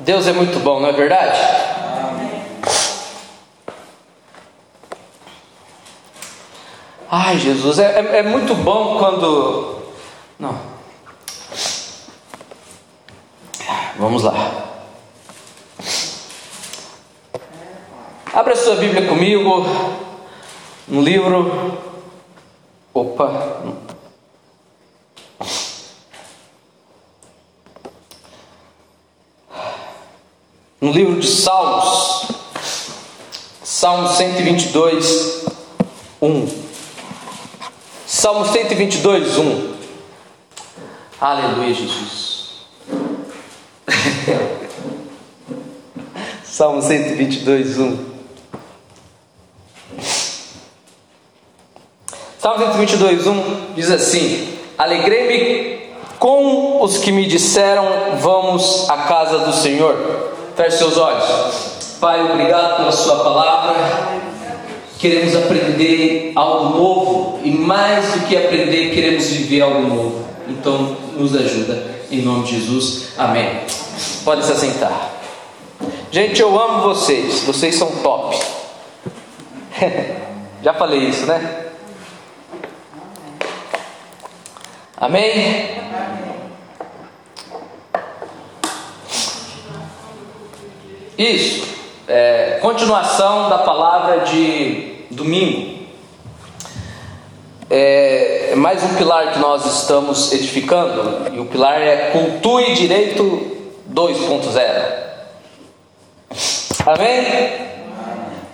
Deus é muito bom, não é verdade? Ai, Jesus, é, é, é muito bom quando. Não. Vamos lá. Abra sua Bíblia comigo no livro. Opa. Livro de Salmos, Salmo 122, 1. Salmo 122, 1. Aleluia, Jesus. Salmo 122, 1. Salmo 122, 1 diz assim: Alegrei-me com os que me disseram, vamos à casa do Senhor. Feche seus olhos. Pai, obrigado pela Sua palavra queremos aprender algo novo e mais do que aprender, queremos viver algo novo. Então, nos ajuda, em nome de Jesus, amém. Pode se assentar. Gente, eu amo vocês, vocês são top. Já falei isso, né? Amém? Isso é, continuação da palavra de domingo. É mais um pilar que nós estamos edificando, e o pilar é Cultue Direito 2.0. Amém?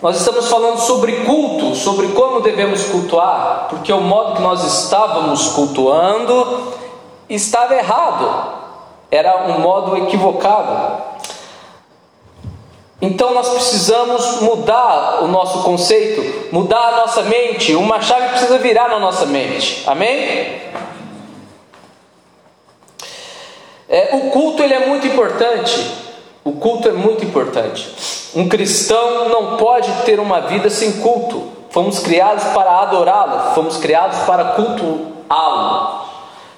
Nós estamos falando sobre culto, sobre como devemos cultuar, porque o modo que nós estávamos cultuando estava errado, era um modo equivocado. Então nós precisamos mudar o nosso conceito, mudar a nossa mente. Uma chave precisa virar na nossa mente. Amém? É, o culto ele é muito importante. O culto é muito importante. Um cristão não pode ter uma vida sem culto. Fomos criados para adorá-lo, fomos criados para cultuá-lo.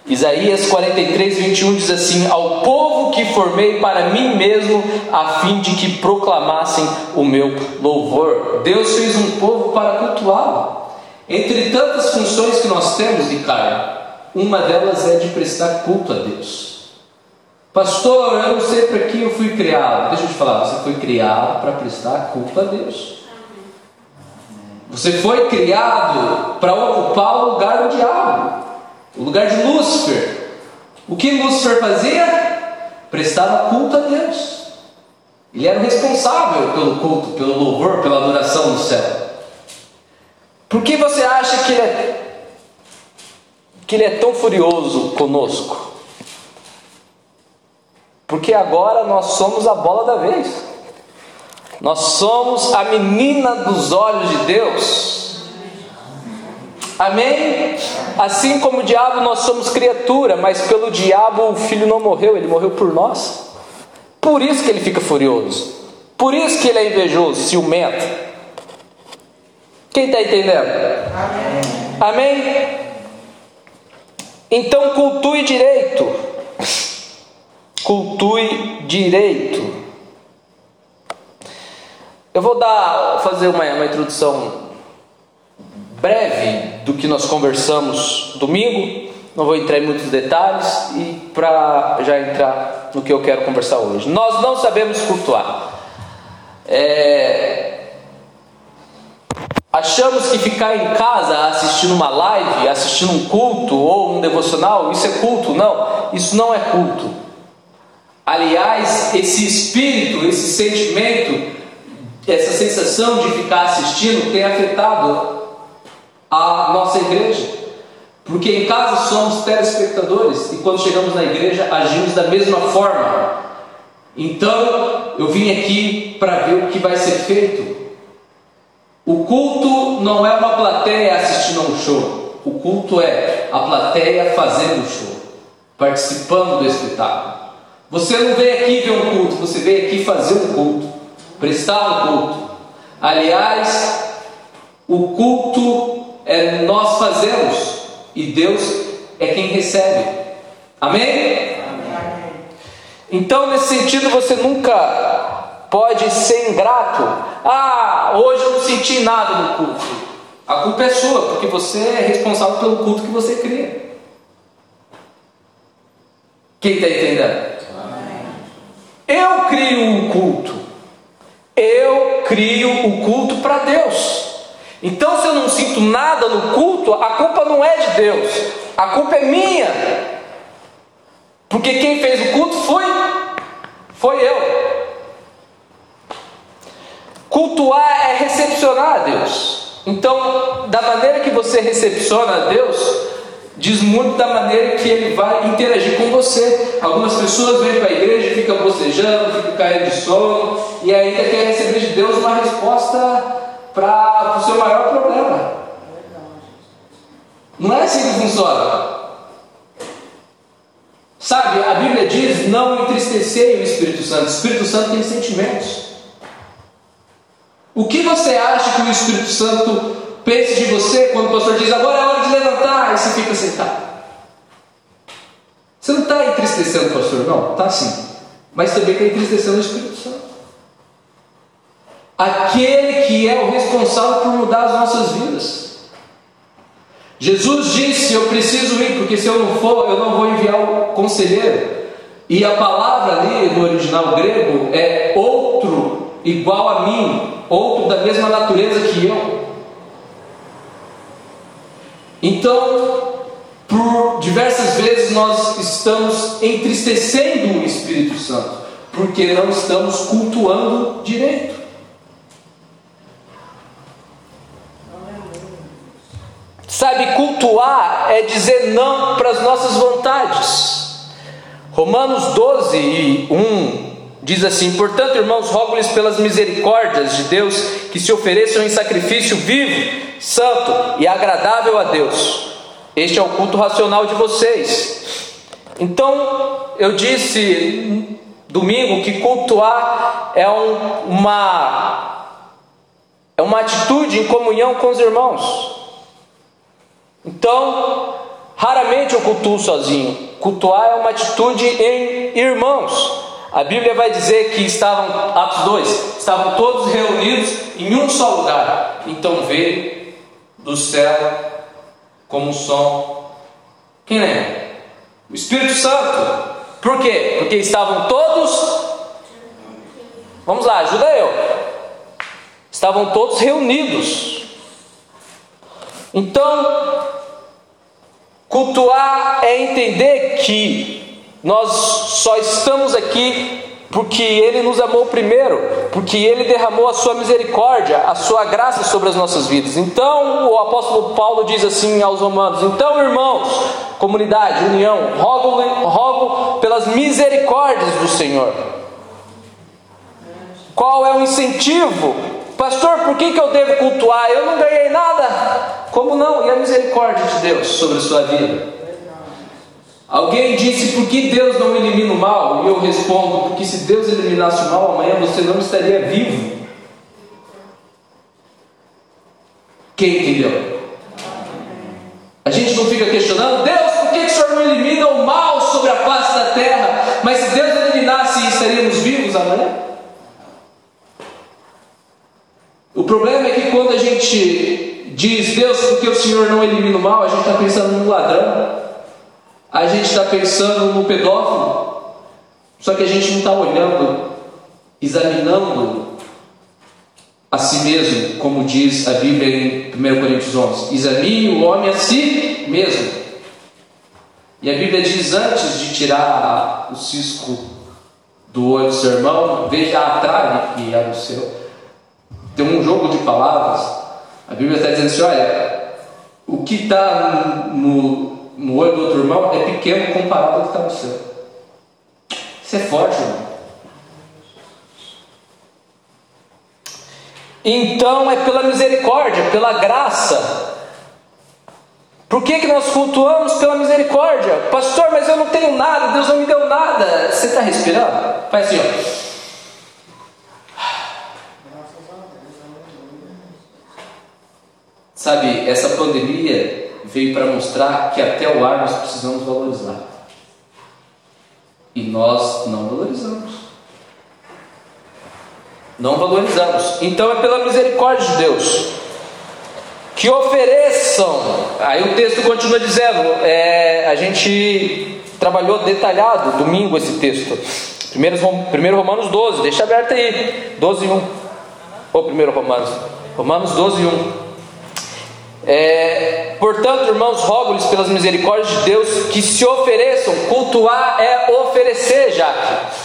Isaías 43, 21 diz assim: Ao povo que formei para mim mesmo, a fim de que proclamassem o meu louvor. Deus fez um povo para cultuá-lo. Entre tantas funções que nós temos, Ricardo, uma delas é de prestar culto a Deus. Pastor, eu não sei para que eu fui criado. Deixa eu te falar, você foi criado para prestar culto a Deus. Você foi criado para ocupar o lugar do diabo o lugar de Lúcifer. O que Lúcifer fazia? Prestava culto a Deus. Ele era o responsável pelo culto, pelo louvor, pela adoração no céu. Por que você acha que ele é, que ele é tão furioso conosco? Porque agora nós somos a bola da vez. Nós somos a menina dos olhos de Deus. Amém? Assim como o diabo, nós somos criatura, mas pelo diabo o filho não morreu, ele morreu por nós. Por isso que ele fica furioso. Por isso que ele é invejoso, ciumento. Quem está entendendo? Amém. Amém? Então cultue direito. Cultue direito. Eu vou dar, fazer uma, uma introdução breve do que nós conversamos domingo, não vou entrar em muitos detalhes e para já entrar no que eu quero conversar hoje. Nós não sabemos cultuar. É... Achamos que ficar em casa assistindo uma live, assistindo um culto ou um devocional, isso é culto. Não, isso não é culto. Aliás, esse espírito, esse sentimento, essa sensação de ficar assistindo tem afetado a nossa igreja. Porque em casa somos telespectadores e quando chegamos na igreja agimos da mesma forma. Então eu vim aqui para ver o que vai ser feito. O culto não é uma plateia assistindo a um show. O culto é a plateia fazendo o show, participando do espetáculo. Você não veio aqui ver um culto, você veio aqui fazer um culto, prestar um culto. Aliás, o culto é, nós fazemos, e Deus é quem recebe. Amém? Amém? Então, nesse sentido, você nunca pode ser ingrato. Ah, hoje eu não senti nada no culto. A culpa é sua, porque você é responsável pelo culto que você cria. Quem está entendendo? Eu crio um culto. Eu crio o culto para Deus. Então, se eu não sinto nada no culto, a culpa não é de Deus, a culpa é minha. Porque quem fez o culto foi foi eu. Cultuar é recepcionar a Deus. Então, da maneira que você recepciona a Deus, diz muito da maneira que ele vai interagir com você. Algumas pessoas vêm para a igreja, ficam bocejando, ficam caindo de sono, e ainda quer receber de Deus uma resposta para o seu maior problema. Não é assim que funciona. Sabe, a Bíblia diz: não entristecer o Espírito Santo. O Espírito Santo tem sentimentos. O que você acha que o Espírito Santo pensa de você quando o pastor diz agora é hora de levantar e você fica sentado? Você não está entristecendo o pastor, não, está sim. Mas também está entristecendo o Espírito Santo aquele que é o responsável por mudar as nossas vidas. Jesus disse: Eu preciso ir, porque se eu não for, eu não vou enviar o conselheiro. E a palavra ali no original grego é outro igual a mim, outro da mesma natureza que eu. Então, por diversas vezes nós estamos entristecendo o Espírito Santo, porque não estamos cultuando direito. Sabe, cultuar é dizer não para as nossas vontades. Romanos 12 e 1 diz assim: Portanto, irmãos, rogo-lhes pelas misericórdias de Deus que se ofereçam em sacrifício vivo, santo e agradável a Deus. Este é o culto racional de vocês. Então, eu disse domingo que cultuar é um, uma é uma atitude em comunhão com os irmãos. Então, raramente eu cultuo sozinho. Cultuar é uma atitude em irmãos. A Bíblia vai dizer que estavam, Atos 2, estavam todos reunidos em um só lugar. Então veio do céu como um som. Quem lembra? O Espírito Santo. Por quê? Porque estavam todos. Vamos lá, ajuda eu. Estavam todos reunidos. Então, Cultuar é entender que nós só estamos aqui porque Ele nos amou primeiro, porque Ele derramou a Sua misericórdia, a Sua graça sobre as nossas vidas. Então, o apóstolo Paulo diz assim aos Romanos: Então, irmãos, comunidade, união, rogo, rogo pelas misericórdias do Senhor. Qual é o incentivo? Pastor, por que, que eu devo cultuar? Eu não ganhei nada. Como não? E a misericórdia de Deus sobre a sua vida? Alguém disse, por que Deus não elimina o mal? E eu respondo, porque se Deus eliminasse o mal, amanhã você não estaria vivo. Quem entendeu? A gente não fica questionando, Deus, por que, que o Senhor não elimina o mal sobre a face da terra? Mas se Deus eliminasse, estaríamos vivos amanhã? O problema é que quando a gente diz, Deus, porque o Senhor não elimina o mal, a gente está pensando no ladrão, a gente está pensando no pedófilo, só que a gente não está olhando, examinando a si mesmo, como diz a Bíblia em 1 Coríntios 11: examine o homem a si mesmo. E a Bíblia diz: antes de tirar o cisco do olho do seu irmão, veja a trave que há no seu. Tem um jogo de palavras a Bíblia está dizendo assim: olha, o que está no, no olho do outro irmão é pequeno comparado ao que está no seu. Isso é forte, irmão. Então é pela misericórdia, pela graça. Por que, que nós cultuamos pela misericórdia? Pastor, mas eu não tenho nada, Deus não me deu nada. Você está respirando? Faz assim, ó. Sabe, essa pandemia veio para mostrar que até o ar nós precisamos valorizar. E nós não valorizamos. Não valorizamos. Então é pela misericórdia de Deus que ofereçam. Aí o texto continua dizendo, é, a gente trabalhou detalhado domingo esse texto. Primeiro, primeiro Romanos 12, deixa aberto aí, 12 e 1. Ou primeiro Romanos, Romanos 12 e 1. É, portanto, irmãos, rogo-lhes pelas misericórdias de Deus que se ofereçam. Cultuar é oferecer, Jaque.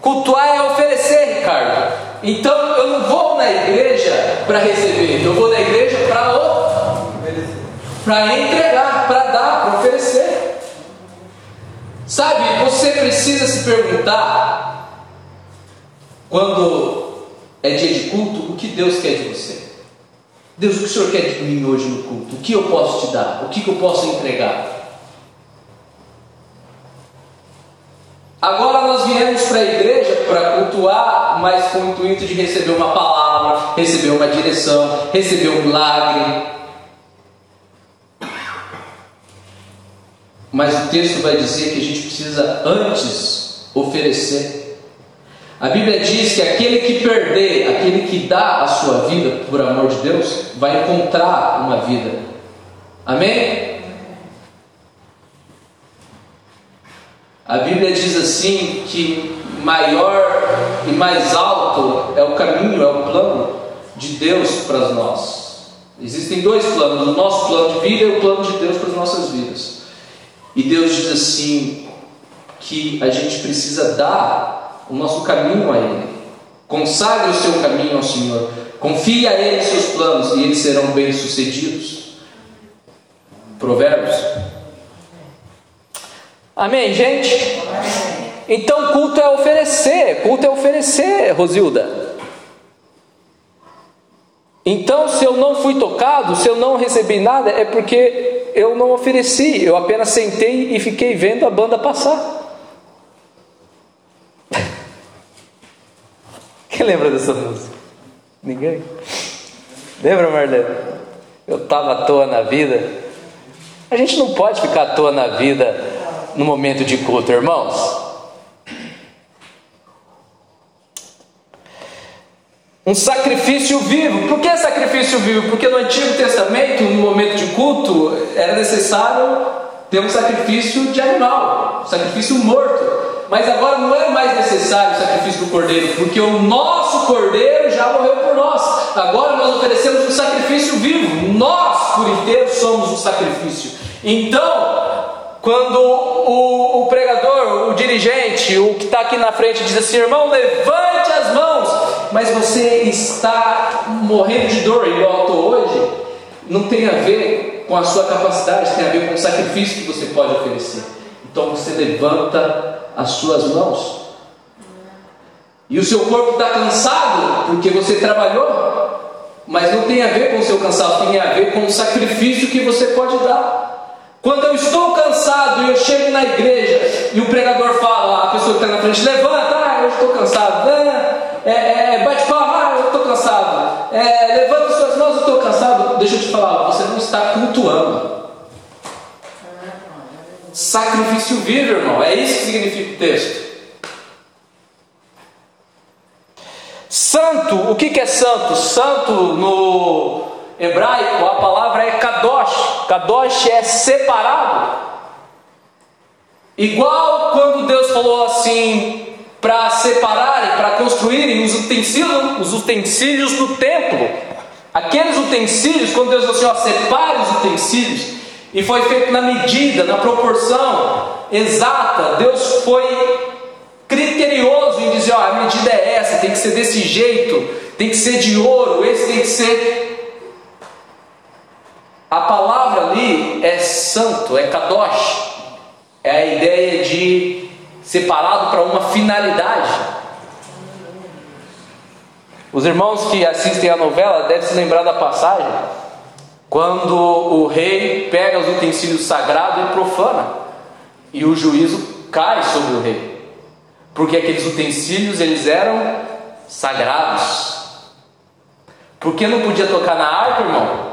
Cultuar é oferecer, Ricardo. Então eu não vou na igreja para receber, eu vou na igreja para para entregar, para dar, para oferecer. Sabe, você precisa se perguntar quando é dia de culto, o que Deus quer de você? Deus, o que o Senhor quer de mim hoje no culto? O que eu posso te dar? O que, eu posso entregar? Agora nós viemos para a igreja para cultuar, mas com o intuito de receber uma palavra, receber uma direção, receber um milagre. Mas o texto vai dizer que a gente precisa antes oferecer. A Bíblia diz que aquele que perder, aquele que dá a sua vida por amor de Deus, vai encontrar uma vida. Amém? A Bíblia diz assim que maior e mais alto é o caminho, é o plano de Deus para nós. Existem dois planos: o nosso plano de vida e o plano de Deus para as nossas vidas. E Deus diz assim que a gente precisa dar o nosso caminho a Ele. Consagre o seu caminho ao Senhor. Confie a Ele os seus planos e eles serão bem-sucedidos. Provérbios Amém, gente? Então, culto é oferecer, culto é oferecer, Rosilda. Então, se eu não fui tocado, se eu não recebi nada, é porque eu não ofereci, eu apenas sentei e fiquei vendo a banda passar. Lembra dessa música? Ninguém? Lembra, Marlene? Eu estava à toa na vida. A gente não pode ficar à toa na vida no momento de culto, irmãos? Um sacrifício vivo. Por que sacrifício vivo? Porque no Antigo Testamento, no momento de culto, era necessário ter um sacrifício de animal, um sacrifício morto. Mas agora não é mais necessário o sacrifício do cordeiro, porque o nosso cordeiro já morreu por nós. Agora nós oferecemos um sacrifício vivo. Nós, por inteiro, somos o sacrifício. Então, quando o, o pregador, o dirigente, o que está aqui na frente diz assim: irmão, levante as mãos, mas você está morrendo de dor, igual estou hoje, não tem a ver com a sua capacidade, tem a ver com o sacrifício que você pode oferecer. Então você levanta as suas mãos. E o seu corpo está cansado porque você trabalhou, mas não tem a ver com o seu cansaço, tem a ver com o sacrifício que você pode dar. Quando eu estou cansado e eu chego na igreja e o pregador fala, a pessoa que está na frente, levanta, ah, eu estou cansado, é, é, é, bate palma, ah, eu estou cansado, é, levanta suas mãos, eu estou cansado. Deixa eu te falar, você não está cultuando. Sacrifício vivo, irmão, é isso que significa o texto. Santo, o que é santo? Santo no hebraico, a palavra é kadosh. Kadosh é separado. Igual quando Deus falou assim para separarem, para construírem os utensílios, os utensílios do templo. Aqueles utensílios, quando Deus falou assim, ó, separe os utensílios, e foi feito na medida, na proporção exata. Deus foi criterioso em dizer, ó, a medida é essa, tem que ser desse jeito, tem que ser de ouro, esse tem que ser a palavra ali é santo, é kadosh. É a ideia de separado para uma finalidade. Os irmãos que assistem a novela devem se lembrar da passagem quando o rei pega os utensílios sagrados e profana, e o juízo cai sobre o rei, porque aqueles utensílios eles eram sagrados. Por que não podia tocar na harpa, irmão?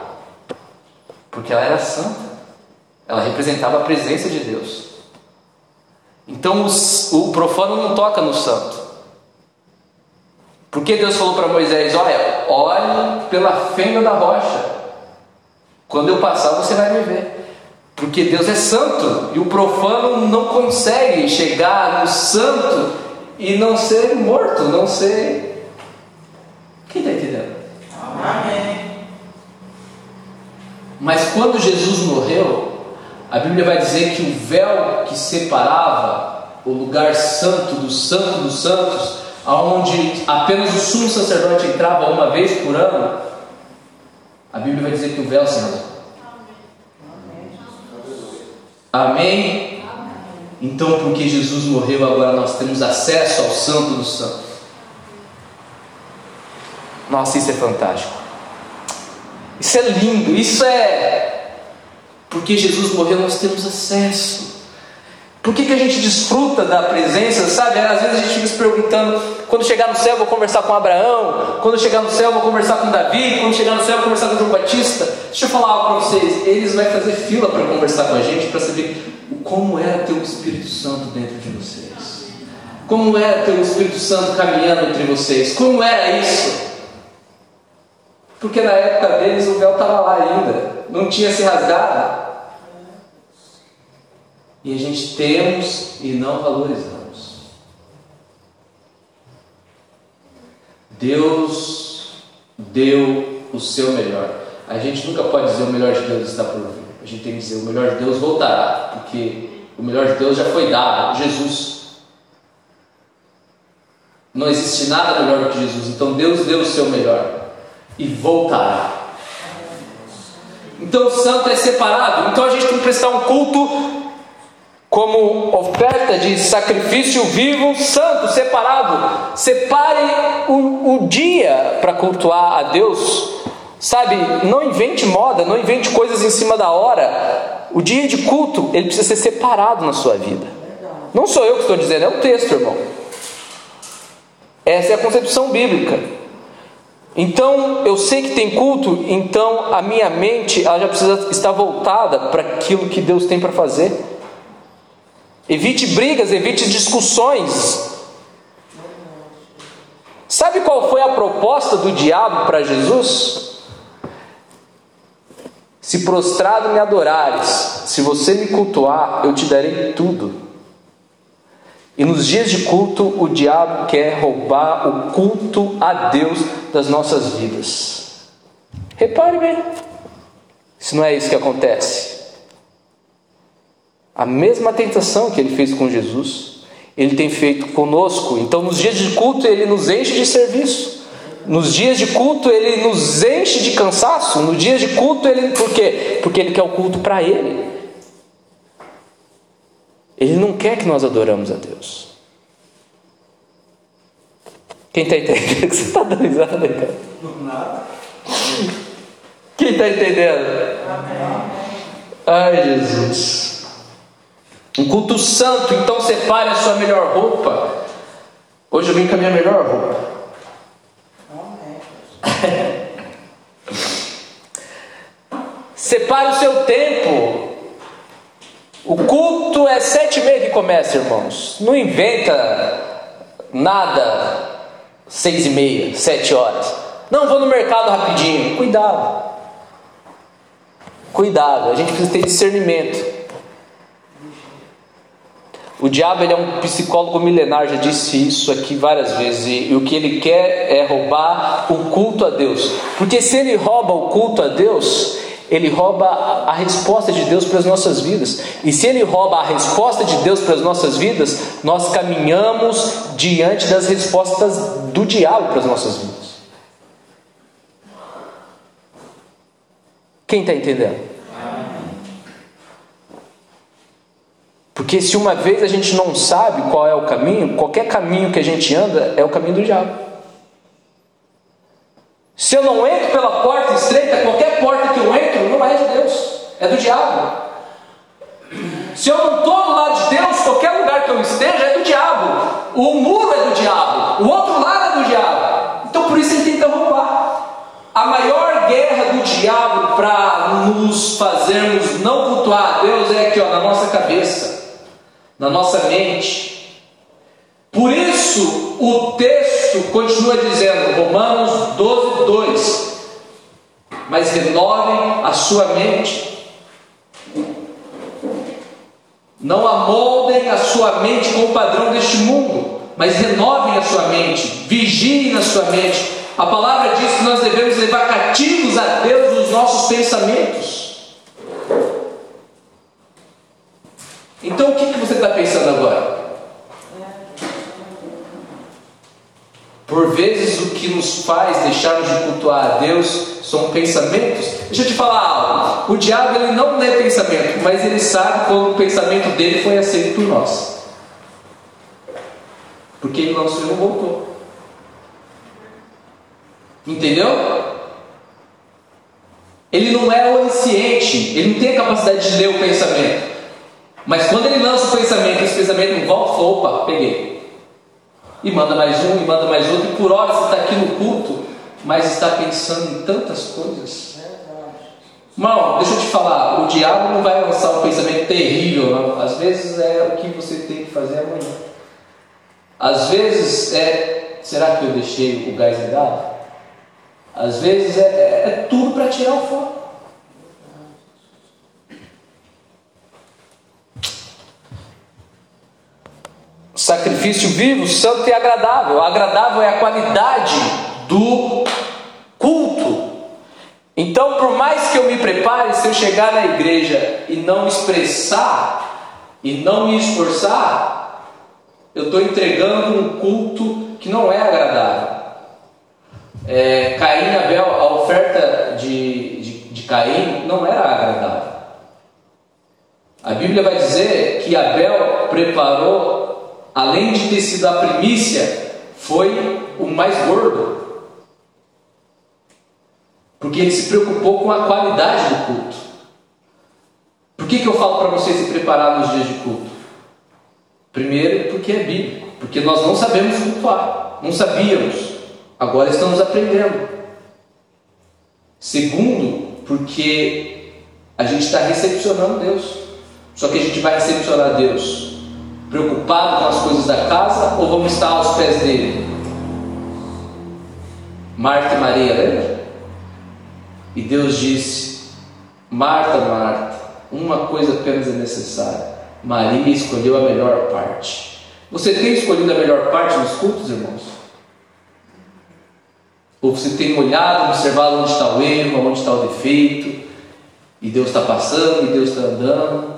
Porque ela era santa. Ela representava a presença de Deus. Então o, o profano não toca no santo. Porque Deus falou para Moisés: Olha, olhe pela fenda da rocha. Quando eu passar, você vai me ver. Porque Deus é santo e o profano não consegue chegar no santo e não ser morto, não ser. Quem está entendendo? Amém. Mas quando Jesus morreu, a Bíblia vai dizer que o véu que separava o lugar santo do santo dos santos onde apenas o sumo sacerdote entrava uma vez por ano, a Bíblia vai dizer que o véu se rasgou. Amém? Então, porque Jesus morreu, agora nós temos acesso ao Santo dos Santos. Nossa, isso é fantástico. Isso é lindo. Isso é. Porque Jesus morreu, nós temos acesso. Por que, que a gente desfruta da presença, sabe? Às vezes a gente fica se perguntando: quando chegar no céu vou conversar com Abraão, quando chegar no céu vou conversar com Davi, quando chegar no céu vou conversar com João Batista. Deixa eu falar algo para vocês: eles vão fazer fila para conversar com a gente, para saber como é ter o Espírito Santo dentro de vocês, como é ter o Espírito Santo caminhando entre vocês, como era isso. Porque na época deles o véu estava lá ainda, não tinha se rasgado. E a gente temos e não valorizamos. Deus deu o seu melhor. A gente nunca pode dizer o melhor de Deus está por vir. A gente tem que dizer o melhor de Deus voltará, porque o melhor de Deus já foi dado, Jesus. Não existe nada melhor do que Jesus. Então Deus deu o seu melhor e voltará. Então o santo é separado. Então a gente tem que prestar um culto como oferta de sacrifício vivo, santo, separado. Separe o, o dia para cultuar a Deus. Sabe, não invente moda, não invente coisas em cima da hora. O dia de culto, ele precisa ser separado na sua vida. Não sou eu que estou dizendo, é o texto, irmão. Essa é a concepção bíblica. Então, eu sei que tem culto, então a minha mente ela já precisa estar voltada para aquilo que Deus tem para fazer. Evite brigas, evite discussões. Sabe qual foi a proposta do diabo para Jesus? Se prostrado me adorares, se você me cultuar, eu te darei tudo. E nos dias de culto, o diabo quer roubar o culto a Deus das nossas vidas. Repare bem, se não é isso que acontece. A mesma tentação que ele fez com Jesus, ele tem feito conosco. Então, nos dias de culto, ele nos enche de serviço. Nos dias de culto, ele nos enche de cansaço. Nos dias de culto, ele. Por quê? Porque ele quer o culto para ele. Ele não quer que nós adoramos a Deus. Quem está entendendo? Você está dando risada, cara? Nada. Quem está entendendo? Ai, Jesus. Um culto santo, então separe a sua melhor roupa. Hoje eu vim com a minha melhor roupa. separe o seu tempo. O culto é sete e meia que começa, irmãos. Não inventa nada seis e meia, sete horas. Não, vou no mercado rapidinho. Cuidado. Cuidado, a gente precisa ter discernimento. O diabo ele é um psicólogo milenar, já disse isso aqui várias vezes, e, e, o que ele quer é roubar o culto a Deus. Porque se ele rouba o culto a Deus, ele rouba a resposta de Deus para as nossas vidas. E se ele rouba a resposta de Deus para as nossas vidas, nós caminhamos diante das respostas do diabo para as nossas vidas. Quem está entendendo? Porque se uma vez a gente não sabe qual é o caminho, qualquer caminho que a gente anda é o caminho do diabo. Se eu não entro pela porta estreita, qualquer porta que eu entro não é de Deus, é do diabo. Se eu não estou do lado de Deus, qualquer lugar que eu esteja é do diabo. O muro é do diabo, o outro lado é do diabo. Então por isso ele tenta roubar. a maior guerra do diabo para nos fazermos não cultuar a Deus é aqui ó, na nossa cabeça, na nossa mente. Por isso o texto continua dizendo, Romanos 12, 2: Mas renovem a sua mente. Não amoldem a sua mente com o padrão deste mundo, mas renovem a sua mente, vigiem a sua mente, a palavra diz que nós devemos levar cativos a Deus os nossos pensamentos. Então o que, que você está pensando agora? Por vezes o que nos faz deixarmos de cultuar a Deus são pensamentos. Deixa eu te falar algo. O diabo ele não lê pensamento, mas ele sabe quando o pensamento dele foi aceito por nós. Porque ele não se voltou. Entendeu? Ele não é onisciente, ele não tem a capacidade de ler o pensamento. Mas quando ele lança o pensamento, esse pensamento volta, fala, opa, peguei. E manda mais um, e manda mais outro, e por hora você está aqui no culto, mas está pensando em tantas coisas. Irmão, deixa eu te falar, o diabo não vai lançar um pensamento terrível, não. Às vezes é o que você tem que fazer amanhã. Às vezes é, será que eu deixei o gás ligado? Às vezes é, é, é tudo para tirar o foco. Sacrifício vivo, santo e agradável. Agradável é a qualidade do culto. Então, por mais que eu me prepare, se eu chegar na igreja e não expressar e não me esforçar, eu estou entregando um culto que não é agradável é, Caim e Abel, a oferta de, de, de Caim não era agradável. A Bíblia vai dizer que Abel preparou, além de ter sido a primícia, foi o mais gordo. Porque ele se preocupou com a qualidade do culto. Por que, que eu falo para vocês se preparar nos dias de culto? Primeiro, porque é bíblico. Porque nós não sabemos cultuar. Não sabíamos. Agora estamos aprendendo. Segundo, porque a gente está recepcionando Deus. Só que a gente vai recepcionar Deus preocupado com as coisas da casa ou vamos estar aos pés dele? Marta e Maria, lembra? E Deus disse: Marta, Marta, uma coisa apenas é necessária. Maria escolheu a melhor parte. Você tem escolhido a melhor parte nos cultos, irmãos? Ou você tem olhado, observado onde está o erro, onde está o defeito, e Deus está passando, e Deus está andando.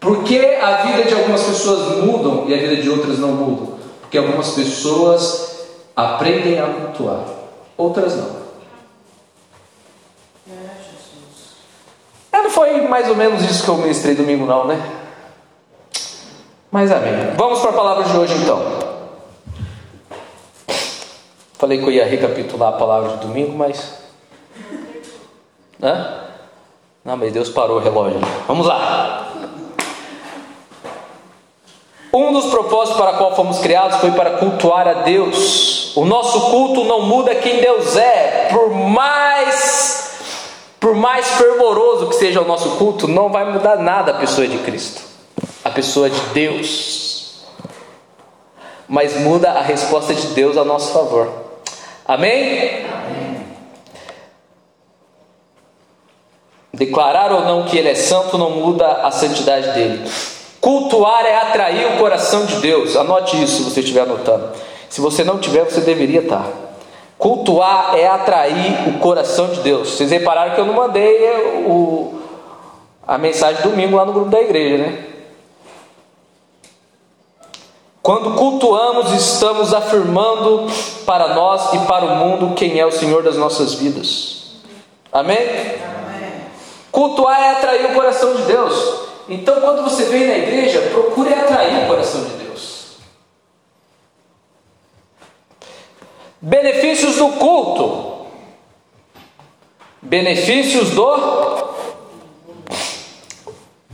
Por que a vida de algumas pessoas mudam e a vida de outras não mudam? Porque algumas pessoas aprendem a cultuar, outras não. É, não foi mais ou menos isso que eu ministrei domingo, não, né? Mas amém. Vamos para a palavra de hoje então. Falei que eu ia recapitular a palavra de domingo, mas. Não, mas Deus parou o relógio. Vamos lá. Um dos propósitos para qual fomos criados foi para cultuar a Deus. O nosso culto não muda quem Deus é, por mais por mais fervoroso que seja o nosso culto, não vai mudar nada a pessoa de Cristo, a pessoa de Deus. Mas muda a resposta de Deus a nosso favor. Amém? Amém? Declarar ou não que Ele é santo não muda a santidade dele. Cultuar é atrair o coração de Deus. Anote isso se você estiver anotando. Se você não tiver, você deveria estar. Cultuar é atrair o coração de Deus. Vocês repararam que eu não mandei o, a mensagem domingo lá no grupo da igreja, né? Quando cultuamos, estamos afirmando para nós e para o mundo quem é o Senhor das nossas vidas. Amém? Amém. Cultuar é atrair o coração de Deus. Então, quando você vem na igreja, procure atrair o coração de Deus. Benefícios do culto. Benefícios do.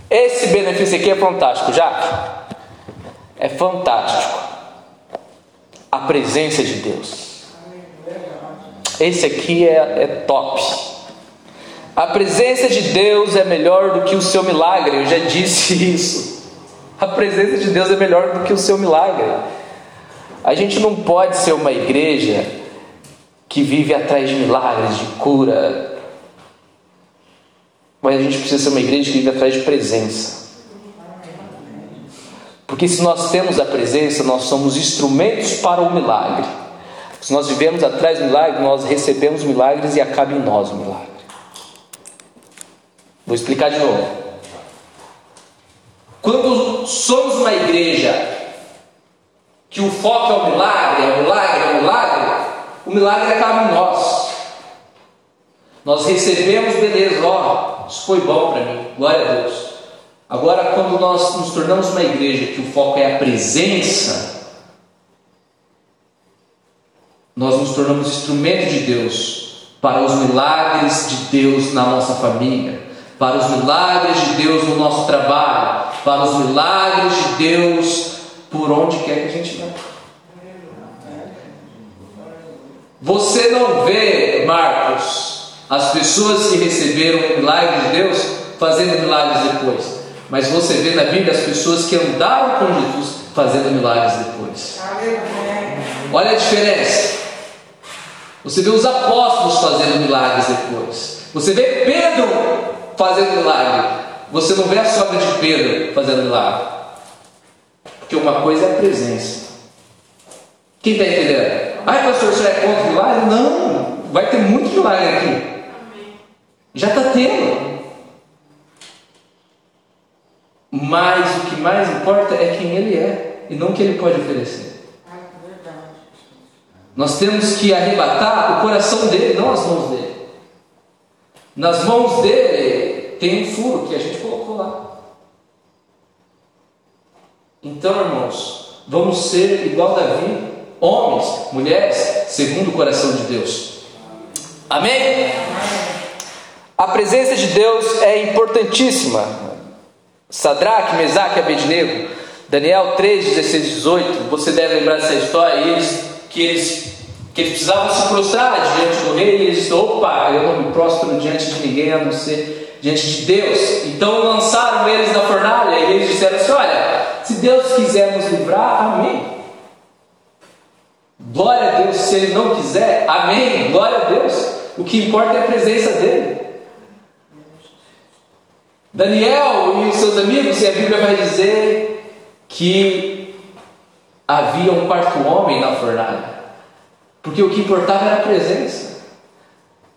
Esse benefício aqui é fantástico, já. É fantástico. A presença de Deus. Esse aqui é, é top. A presença de Deus é melhor do que o seu milagre. Eu já disse isso. A presença de Deus é melhor do que o seu milagre. A gente não pode ser uma igreja que vive atrás de milagres, de cura. Mas a gente precisa ser uma igreja que vive atrás de presença. Porque se nós temos a presença, nós somos instrumentos para o milagre. Se nós vivemos atrás do milagre, nós recebemos milagres e acaba em nós o milagre. Vou explicar de novo. Quando somos uma igreja que o foco é o milagre, é o milagre, é o milagre, o milagre acaba em nós. Nós recebemos, beleza, ó, isso foi bom para mim, glória a Deus. Agora, quando nós nos tornamos uma igreja que o foco é a presença, nós nos tornamos instrumento de Deus para os milagres de Deus na nossa família, para os milagres de Deus no nosso trabalho, para os milagres de Deus por onde quer que a gente vá. Você não vê, Marcos, as pessoas que receberam o milagre de Deus fazendo milagres depois. Mas você vê na Bíblia as pessoas que andaram com Jesus fazendo milagres depois. Olha a diferença. Você vê os apóstolos fazendo milagres depois. Você vê Pedro fazendo milagre. Você não vê a sogra de Pedro fazendo milagre. Porque uma coisa é a presença. Quem está entendendo? Ah, pastor, você é contra o milagre? Não, vai ter muito milagre aqui. Já está tendo. Mas o que mais importa é quem ele é e não o que ele pode oferecer. Nós temos que arrebatar o coração dele, não as mãos dele. Nas mãos dele tem um furo que a gente colocou lá. Então, irmãos, vamos ser igual Davi, homens, mulheres, segundo o coração de Deus. Amém? A presença de Deus é importantíssima. Sadraque, Mesaque e Abednego, Daniel 3, 16 18. Você deve lembrar dessa história. Eles, que, eles, que eles precisavam se prostrar diante do rei. E eles opa, eu não me prostro diante de ninguém a não ser diante de Deus. Então lançaram eles na fornalha e eles disseram assim: olha se Deus quiser nos livrar, amém. Glória a Deus. Se Ele não quiser, amém. Glória a Deus. O que importa é a presença dEle. Daniel e os seus amigos, e a Bíblia vai dizer que havia um quarto homem na fornalha, porque o que importava era a presença.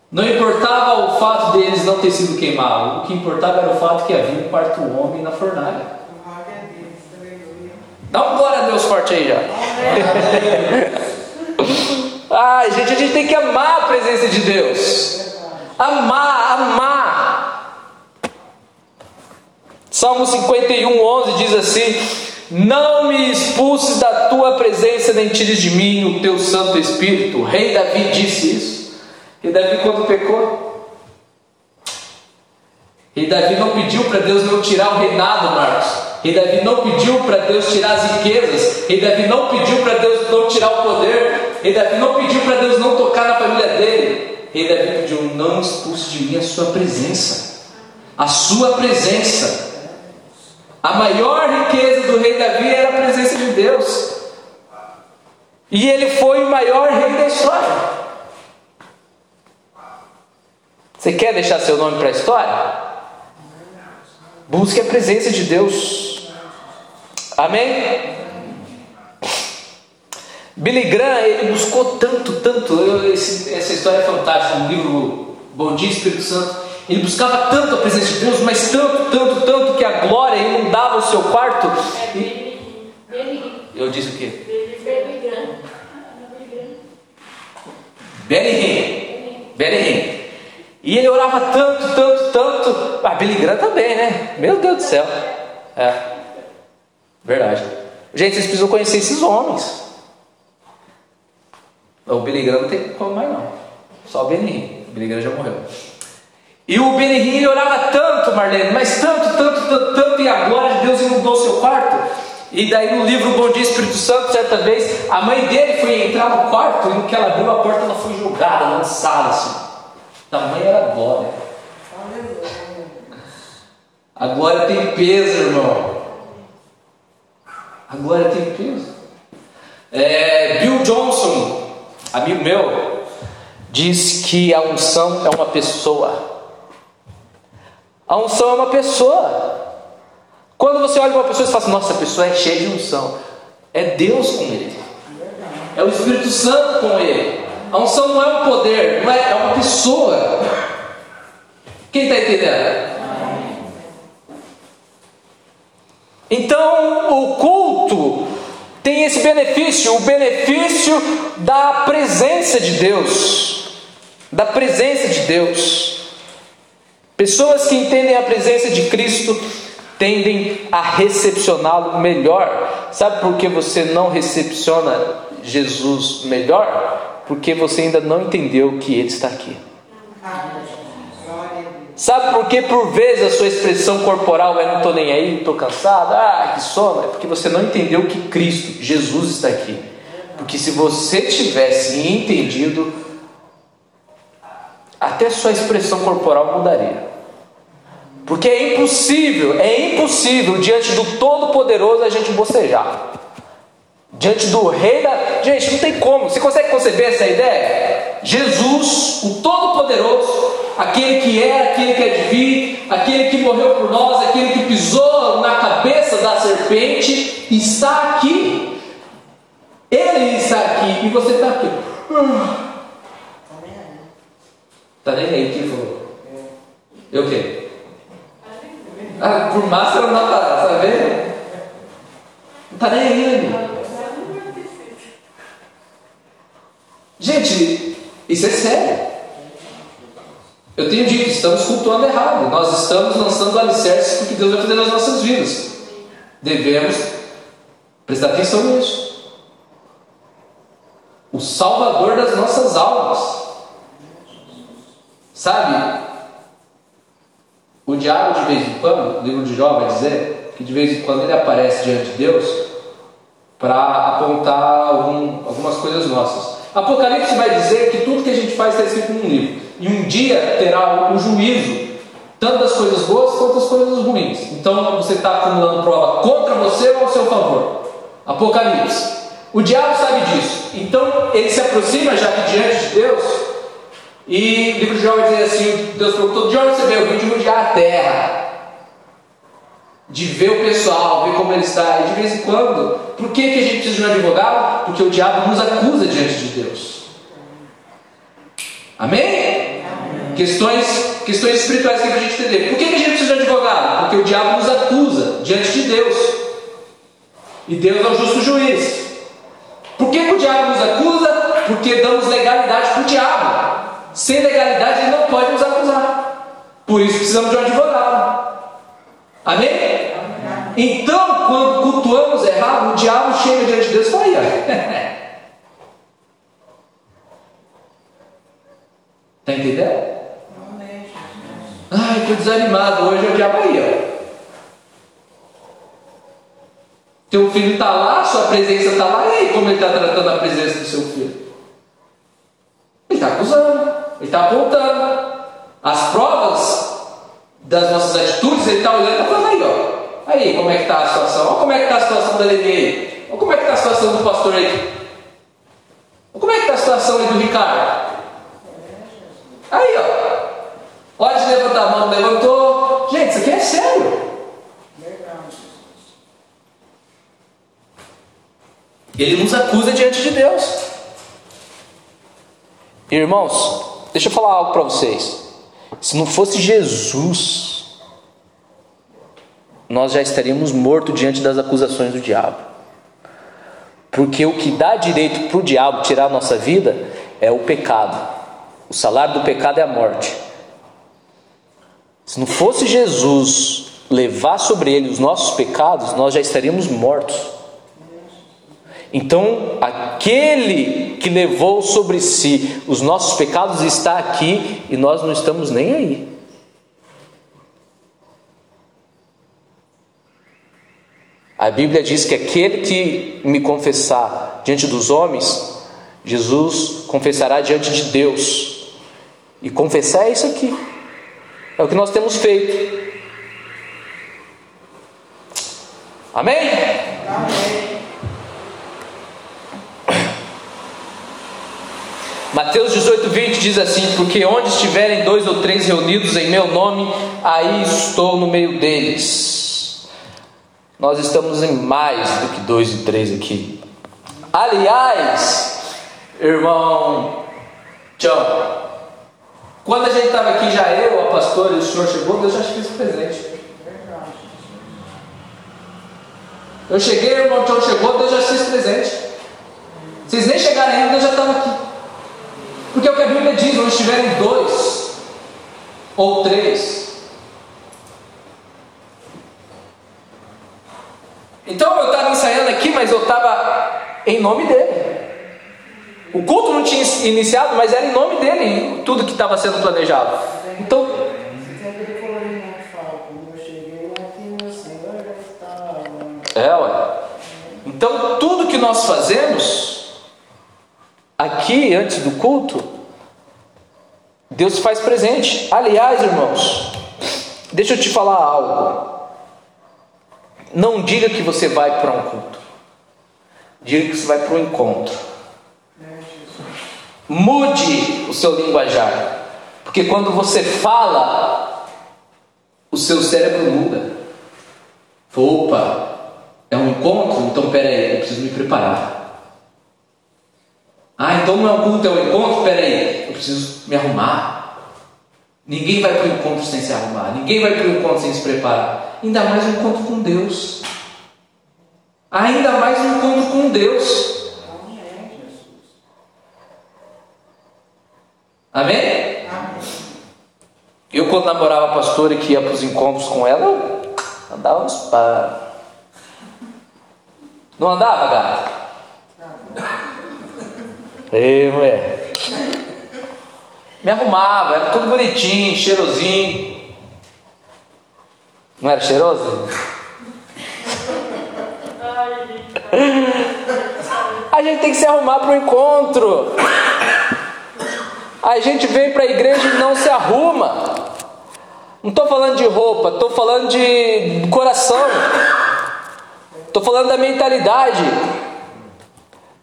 Não importava o fato deles não ter sido queimados, o que importava era o fato que havia um quarto homem na fornalha. Dá um glória a Deus forte aí já. Ai, gente, a gente tem que amar a presença de Deus. Amar, amar. Salmo 51, 11 diz assim: Não me expulses da tua presença, nem tires de mim o teu Santo Espírito. O rei Davi disse isso. E Davi, quando pecou, e Davi não pediu para Deus não tirar o reinado, Marcos. Rei Davi não pediu para Deus tirar as riquezas. Rei Davi não pediu para Deus não tirar o poder. Rei Davi não pediu para Deus não tocar na família dele. Rei Davi pediu: não expulse de mim a sua presença. A sua presença. A maior riqueza do rei Davi era a presença de Deus. E ele foi o maior rei da história. Você quer deixar seu nome para a história? Busque a presença de Deus. Amém? Billy Graham, ele buscou tanto, tanto. Eu, esse, essa história é fantástica. No livro Bom Dia Espírito Santo. Ele buscava tanto a presença de Deus, mas tanto, tanto, tanto que a glória inundava o seu quarto. E... Eu disse o quê? Benny Hinn. Benny. E ele orava tanto, tanto, tanto. Ah, Billy Graham também, né? Meu Deus do céu. É. Verdade. Gente, vocês precisam conhecer esses homens. O Billy Graham não tem como mais não. Só o Benny O Billy Graham já morreu. E o Benny ele orava tanto, Marlene, mas tanto, tanto, tanto, tanto, e a glória de Deus inundou seu quarto. E daí no livro Bom Dia Espírito Santo, certa vez, a mãe dele foi entrar no quarto e no que ela abriu a porta, ela foi jogada, lançada assim. Tamanho era a glória. A glória tem peso, irmão. A glória tem peso. É, Bill Johnson, amigo meu, diz que a unção é uma pessoa. A unção é uma pessoa. Quando você olha para uma pessoa e fala assim, nossa, a pessoa é cheia de unção. É Deus com ele. É o Espírito Santo com ele. A unção não é um poder, não é, é uma pessoa. Quem está entendendo? Então, o culto tem esse benefício, o benefício da presença de Deus. Da presença de Deus. Pessoas que entendem a presença de Cristo tendem a recepcioná-lo melhor. Sabe por que você não recepciona Jesus melhor? Porque você ainda não entendeu que Ele está aqui. Sabe por que por vezes a sua expressão corporal é não estou nem aí, estou cansado, ah, que sono? É porque você não entendeu que Cristo, Jesus está aqui. Porque se você tivesse entendido, até sua expressão corporal mudaria. Porque é impossível, é impossível diante do Todo-Poderoso a gente bocejar. Diante do Rei da. Gente, não tem como. Você consegue conceber essa ideia? Jesus, o Todo-Poderoso, aquele que é, aquele que é de vir, aquele que morreu por nós, aquele que pisou na cabeça da serpente, está aqui. Ele está aqui e você está aqui. Está nem aí, quem falou? Eu o quê? Ah, por máscara não para saber. Não está nem aí, Gente, isso é sério. Eu tenho dito, estamos cultuando errado. Nós estamos lançando alicerces porque Deus vai fazer nas nossas vidas. Devemos prestar atenção nisso. O Salvador das nossas almas. Sabe? O diabo, de vez em quando, o livro de Jó vai dizer que de vez em quando ele aparece diante de Deus para apontar algum, algumas coisas nossas. Apocalipse vai dizer que tudo que a gente faz está escrito num livro. E um dia terá o juízo, tanto das coisas boas quanto das coisas ruins. Então você está acumulando prova contra você ou a seu favor. Apocalipse. O diabo sabe disso. Então ele se aproxima já que diante de Deus e o livro de Jó vai dizer assim: Deus perguntou, de onde você veio? Eu vim de a terra. De ver o pessoal, ver como ele está. E de vez em quando, por que, que a gente precisa de um advogado? Porque o diabo nos acusa diante de Deus. Amém? Amém. Questões, questões espirituais que a gente entender. Por que, que a gente precisa de advogado? Porque o diabo nos acusa diante de Deus. E Deus é o justo juiz. Por que, que o diabo nos acusa? Porque damos legalidade para o diabo. Sem legalidade, ele não pode nos acusar. Por isso precisamos de um advogado. Amém? Então, quando cultuamos errado, o diabo chega diante de Deus e fala: Está entendendo? Ai, estou desanimado. Hoje é o diabo aí, ó. Teu filho está lá, sua presença está lá, e aí como ele está tratando a presença do seu filho? Ele está acusando. Ele está apontando. As provas das nossas atitudes, ele está olhando e está falando aí, ó. Aí, como é que está a situação? Olha como é que está a situação da Lene aí. Olha como é que está a situação do pastor aí. Olha como é que está a situação aí do Ricardo. Aí, ó. Pode levantar a mão, levantou. Gente, isso aqui é sério. Ele nos acusa diante de Deus. Irmãos, Deixa eu falar algo para vocês. Se não fosse Jesus, nós já estaríamos mortos diante das acusações do diabo. Porque o que dá direito para o diabo tirar a nossa vida é o pecado. O salário do pecado é a morte. Se não fosse Jesus levar sobre ele os nossos pecados, nós já estaríamos mortos. Então, aquele que levou sobre si os nossos pecados está aqui e nós não estamos nem aí. A Bíblia diz que aquele que me confessar diante dos homens, Jesus confessará diante de Deus. E confessar é isso aqui. É o que nós temos feito. Amém? Amém. Mateus 18, 20 diz assim: Porque onde estiverem dois ou três reunidos em meu nome, aí estou no meio deles. Nós estamos em mais do que dois e três aqui. Aliás, irmão Tchau, quando a gente estava aqui, já eu, a pastora e o senhor chegou, Deus já fez presente. Eu cheguei, o irmão Tchau chegou, Deus já fez presente. Vocês nem chegaram ainda, Deus já estava aqui. Porque é o que a Bíblia diz, onde estiverem dois ou três. Então eu estava ensaiando aqui, mas eu estava em nome dele. O culto não tinha iniciado, mas era em nome dele tudo que estava sendo planejado. Então. É, ué. Então tudo que nós fazemos Aqui, antes do culto, Deus faz presente. Aliás, irmãos, deixa eu te falar algo. Não diga que você vai para um culto. Diga que você vai para um encontro. Mude o seu linguajar. Porque quando você fala, o seu cérebro muda. Opa, é um encontro? Então peraí, eu preciso me preparar. Ah, então não é um culto, é um encontro? Peraí, eu preciso me arrumar. Ninguém vai para o encontro sem se arrumar. Ninguém vai para o encontro sem se preparar. Ainda mais um encontro com Deus. Ainda mais um encontro com Deus. Amém? Eu, quando namorava a pastora e que ia para os encontros com ela, andava nos para. Não andava, gata? Ei, mulher. Me arrumava, era tudo bonitinho, cheirosinho. Não era cheiroso? A gente tem que se arrumar para o encontro. A gente vem para a igreja e não se arruma. Não estou falando de roupa, estou falando de coração. Estou falando da mentalidade.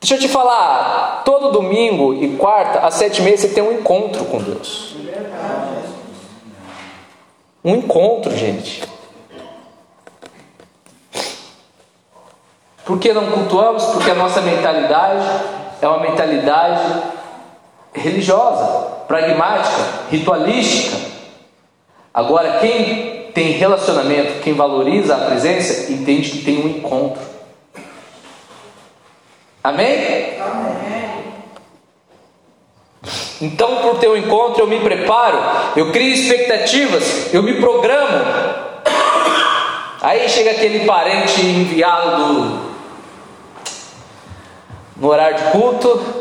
Deixa eu te falar, todo domingo e quarta, às sete e meia, você tem um encontro com Deus. Um encontro, gente. Por que não cultuamos? Porque a nossa mentalidade é uma mentalidade religiosa, pragmática, ritualística. Agora, quem tem relacionamento, quem valoriza a presença, entende que tem um encontro. Amém? Amém. Então, por ter um encontro, eu me preparo, eu crio expectativas, eu me programo. Aí chega aquele parente enviado do no horário de culto.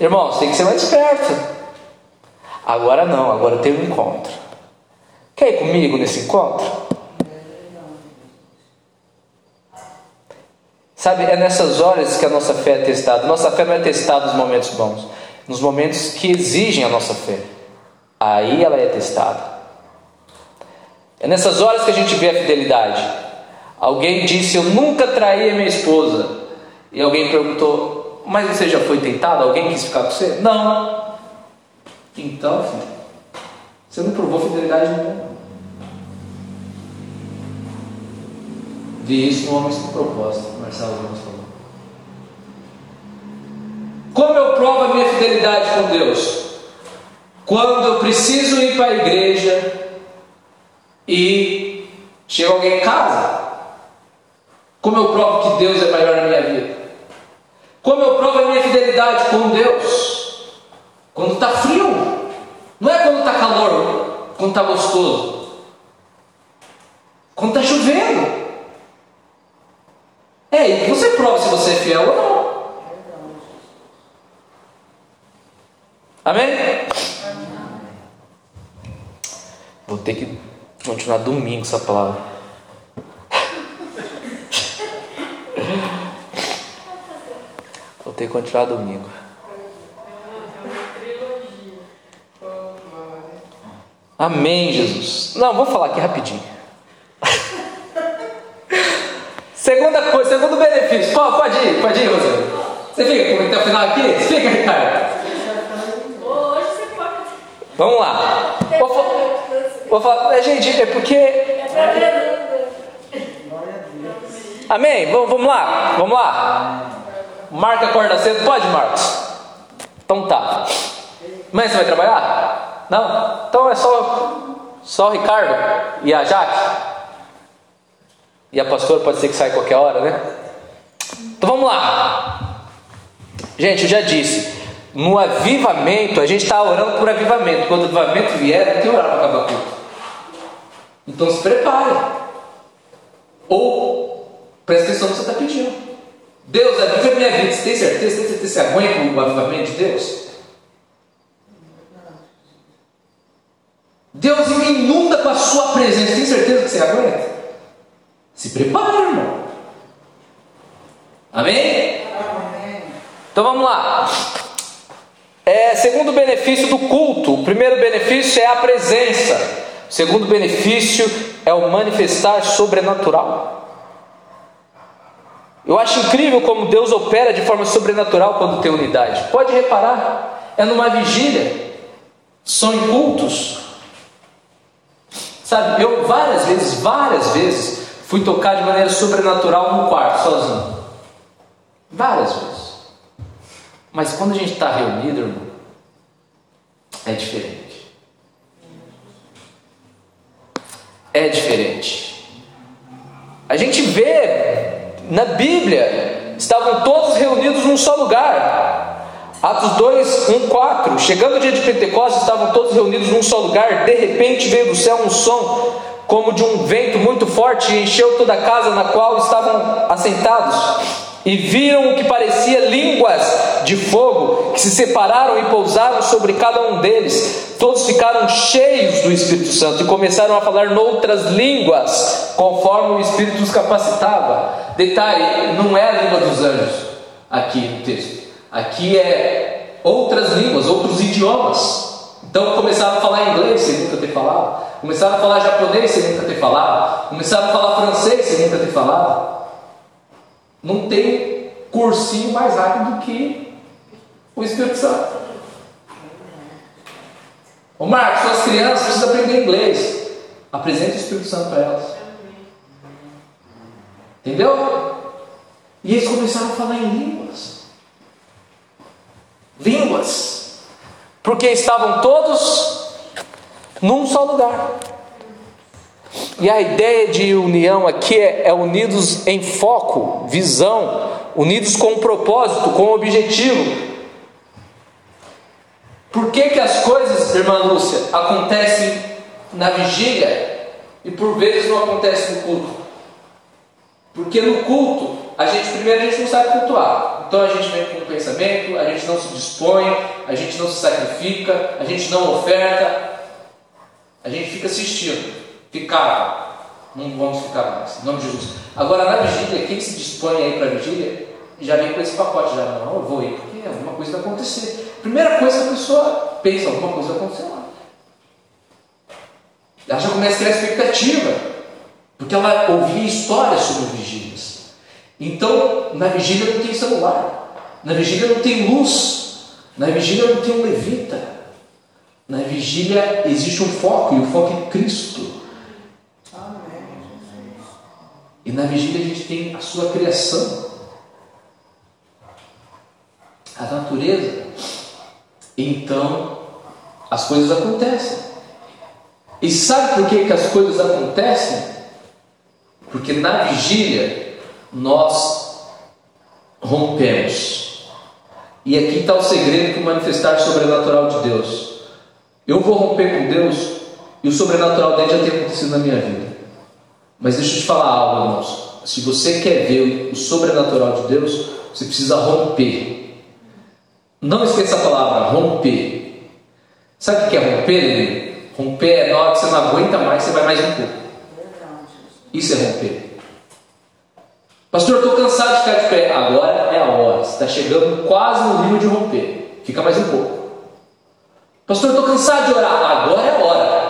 Irmãos, tem que ser mais esperto. Agora não, agora tem um encontro. Quer ir comigo nesse encontro? Sabe, é nessas horas que a nossa fé é testada. Nossa fé não é testada nos momentos bons, nos momentos que exigem a nossa fé. Aí ela é testada. É nessas horas que a gente vê a fidelidade. Alguém disse: Eu nunca traí a minha esposa. E alguém perguntou: Mas você já foi tentado? Alguém quis ficar com você? Não. Então, filho, você não provou fidelidade nenhuma. Vi isso no Homens com Propósito, Marcelo Gomes falou. Como eu provo a minha fidelidade com Deus? Quando eu preciso ir para a igreja e chega alguém em casa. Como eu provo que Deus é maior na minha vida? Como eu provo a minha fidelidade com Deus? Quando está frio. Não é quando está calor, quando está gostoso. Quando está chovendo. É, você prova se você é fiel ou não. Amém? Vou ter que continuar domingo essa palavra. Vou ter que continuar domingo. Amém, Jesus. Não, vou falar aqui rapidinho. Segunda coisa, segundo benefício. Pô, pode ir, pode ir, Rosana. Você fica comigo até o final aqui? Fica, Ricardo. Hoje você pode. Vamos lá. Vou, vou falar, é, gente, é porque. Amém? Vamos, vamos lá, vamos lá. Marca acorda cedo, pode, Marcos? Então tá. Mas você vai trabalhar? Não? Então é só, só o Ricardo e a Jaque. E a pastora pode ser que saia qualquer hora, né? Então vamos lá. Gente, eu já disse, no avivamento, a gente está orando por avivamento. Quando o avivamento vier, não tem orar para acabar culto. Então se prepare. Ou presta atenção no que você está pedindo. Deus, aviva a minha vida. Você tem certeza? Tem certeza você aguenta o avivamento de Deus? Deus me inunda com a sua presença. Tem certeza que você aguenta? Se prepare, irmão. Amém? Amém. Então vamos lá. É, segundo benefício do culto, o primeiro benefício é a presença. O segundo benefício é o manifestar sobrenatural. Eu acho incrível como Deus opera de forma sobrenatural quando tem unidade. Pode reparar, é numa vigília, são em cultos. Sabe, eu várias vezes, várias vezes, Fui tocar de maneira sobrenatural no quarto, sozinho. Várias vezes. Mas quando a gente está reunido, irmão, é diferente. É diferente. A gente vê na Bíblia, estavam todos reunidos num só lugar. Atos 2, 1, 4. Chegando o dia de Pentecostes, estavam todos reunidos num só lugar. De repente veio do céu um som como de um vento muito forte, encheu toda a casa na qual estavam assentados. E viram o que parecia línguas de fogo, que se separaram e pousaram sobre cada um deles. Todos ficaram cheios do Espírito Santo e começaram a falar noutras línguas, conforme o Espírito os capacitava. Detalhe: não é a língua dos anjos aqui no texto, aqui é outras línguas, outros idiomas. Então começaram a falar inglês sem nunca ter falado. Começaram a falar japonês sem nunca ter falado. Começaram a falar francês sem nunca ter falado. Não tem cursinho mais rápido do que o Espírito Santo. Ô Marcos, suas crianças precisam aprender inglês. Apresente o Espírito Santo para elas. Entendeu? E eles começaram a falar em línguas. Línguas porque estavam todos num só lugar. E a ideia de união aqui é, é unidos em foco, visão, unidos com um propósito, com um objetivo. Por que, que as coisas, irmã Lúcia, acontecem na vigília e por vezes não acontecem no culto? Porque no culto, a gente primeiro a gente não sabe cultuar. Então a gente vem com o pensamento, a gente não se dispõe, a gente não se sacrifica, a gente não oferta, a gente fica assistindo. Ficava. Não vamos ficar mais. Em nome de Jesus. Agora na vigília, quem se dispõe aí para a vigília já vem com esse pacote, já não, eu vou ir, porque alguma coisa vai acontecer. Primeira coisa que a pessoa pensa, alguma coisa vai acontecer lá. Ela já começa a criar expectativa, porque ela ouvia histórias sobre vigílias. Então, na vigília não tem celular, na vigília não tem luz, na vigília não tem um levita. Na vigília existe um foco, e o foco é Cristo. E na vigília a gente tem a sua criação, a natureza. Então, as coisas acontecem. E sabe por que, que as coisas acontecem? Porque na vigília nós rompemos. E aqui está o segredo para manifestar sobrenatural de Deus. Eu vou romper com Deus e o sobrenatural dele já tem acontecido na minha vida. Mas deixa eu te falar algo, irmãos. Se você quer ver o sobrenatural de Deus, você precisa romper. Não esqueça a palavra romper. Sabe o que é romper, Lili? Romper é na hora que você não aguenta mais, você vai mais um pouco. Isso é romper. Pastor, estou cansado de ficar de pé. Agora é a hora. Está chegando quase no nível de romper. Fica mais um pouco. Pastor, estou cansado de orar. Agora é a hora.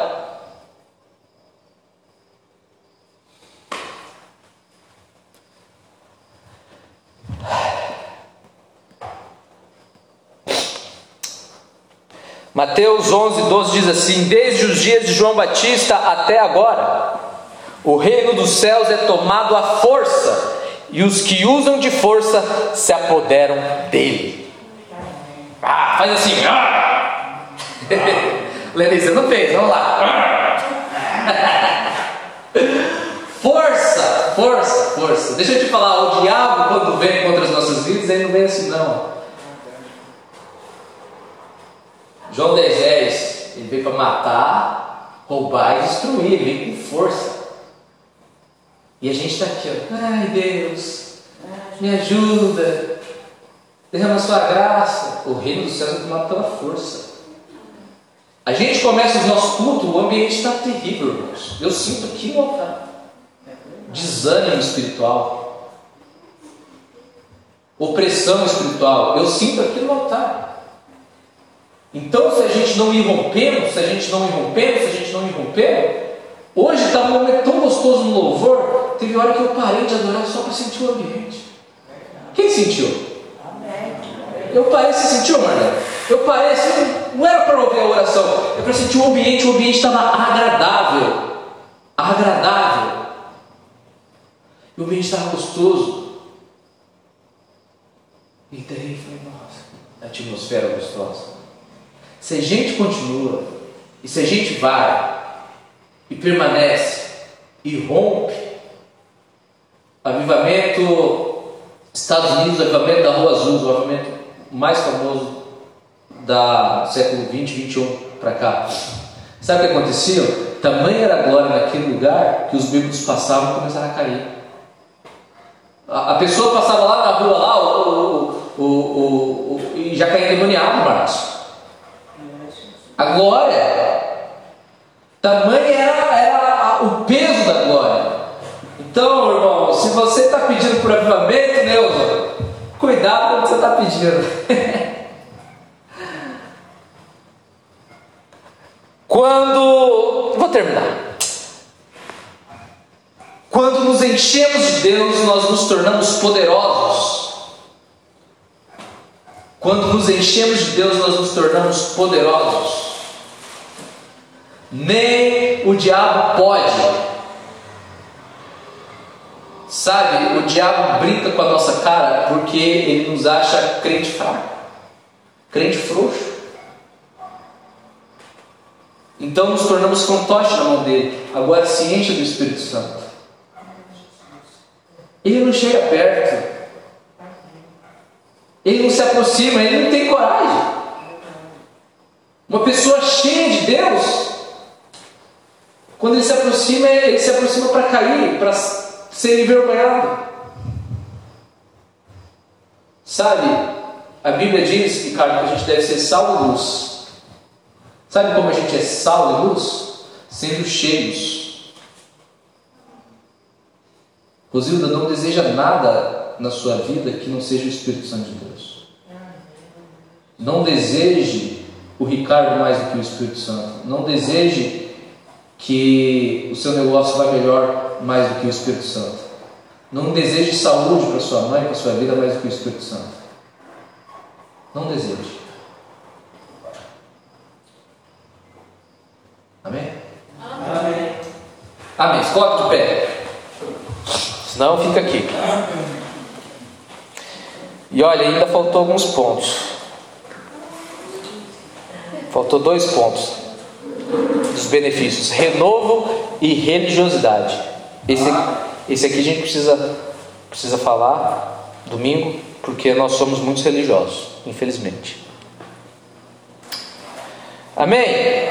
Mateus 11, 12 diz assim: Desde os dias de João Batista até agora, o reino dos céus é tomado à força, e os que usam de força se apoderam dele. Ah, faz assim. Ah. Lenise, não fez, vamos lá. força, força, força. Deixa eu te falar, o diabo, quando vem contra as nossas vidas, ele não vem assim, não. João 10, 10, ele veio para matar, roubar e destruir, ele veio com força. E a gente está aqui, ó. ai Deus, me ajuda, derrama a sua graça. O reino dos céus é tomado pela força. A gente começa os nossos cultos, o ambiente está terrível, irmãos. Eu sinto aqui no altar desânimo espiritual, opressão espiritual. Eu sinto aqui no altar. Então, se a gente não ir rompendo, se a gente não ir rompendo, se a gente não ir rompendo, hoje está um momento tão gostoso no louvor, teve hora que eu parei de adorar só para sentir o ambiente. Quem sentiu? Eu parei, você sentiu, Marlene? Eu parei, assim, não era para ouvir a oração, é para sentir o ambiente, o ambiente estava agradável. Agradável. E o ambiente estava gostoso. E daí foi, nossa, a atmosfera gostosa. Se a gente continua, e se a gente vai, e permanece, e rompe, avivamento Estados Unidos, avivamento da Rua Azul, o avivamento mais famoso da século 20, 21 para cá. Sabe o que acontecia? Tamanha era a glória naquele lugar que os bêbados passavam e começaram a cair. A, a pessoa passava lá na rua, lá, o, o, o, e já caía endemoniado, Marcos. A glória. Tamanho era, era o peso da glória. Então, irmão, se você está pedindo por avivamento, Neuza, cuidado com o que você está pedindo. Quando. Vou terminar. Quando nos enchemos de Deus, nós nos tornamos poderosos. Quando nos enchemos de Deus, nós nos tornamos poderosos nem o diabo pode. Sabe, o diabo brinca com a nossa cara porque ele nos acha crente fraco, crente frouxo. Então nos tornamos fantoche na mão dele. Agora enche do Espírito Santo. Ele não chega perto. Ele não se aproxima, ele não tem coragem. Uma pessoa cheia de Deus, quando ele se aproxima, ele se aproxima para cair, para ser envergonhado. Sabe, a Bíblia diz, Ricardo, que a gente deve ser sal luz. Sabe como a gente é sal e luz? Sendo cheios. Rosilda não deseja nada na sua vida que não seja o Espírito Santo de Deus. Não deseje o Ricardo mais do que o Espírito Santo. Não deseje que o seu negócio vai melhor mais do que o Espírito Santo. Não deseje saúde para sua mãe, para sua vida mais do que o Espírito Santo. Não deseje. Amém? Amém. Amém. Se de pé. Senão fica aqui. E olha, ainda faltou alguns pontos. Faltou dois pontos dos benefícios: renovo e religiosidade. Esse, esse aqui a gente precisa, precisa falar domingo, porque nós somos muito religiosos, infelizmente. Amém?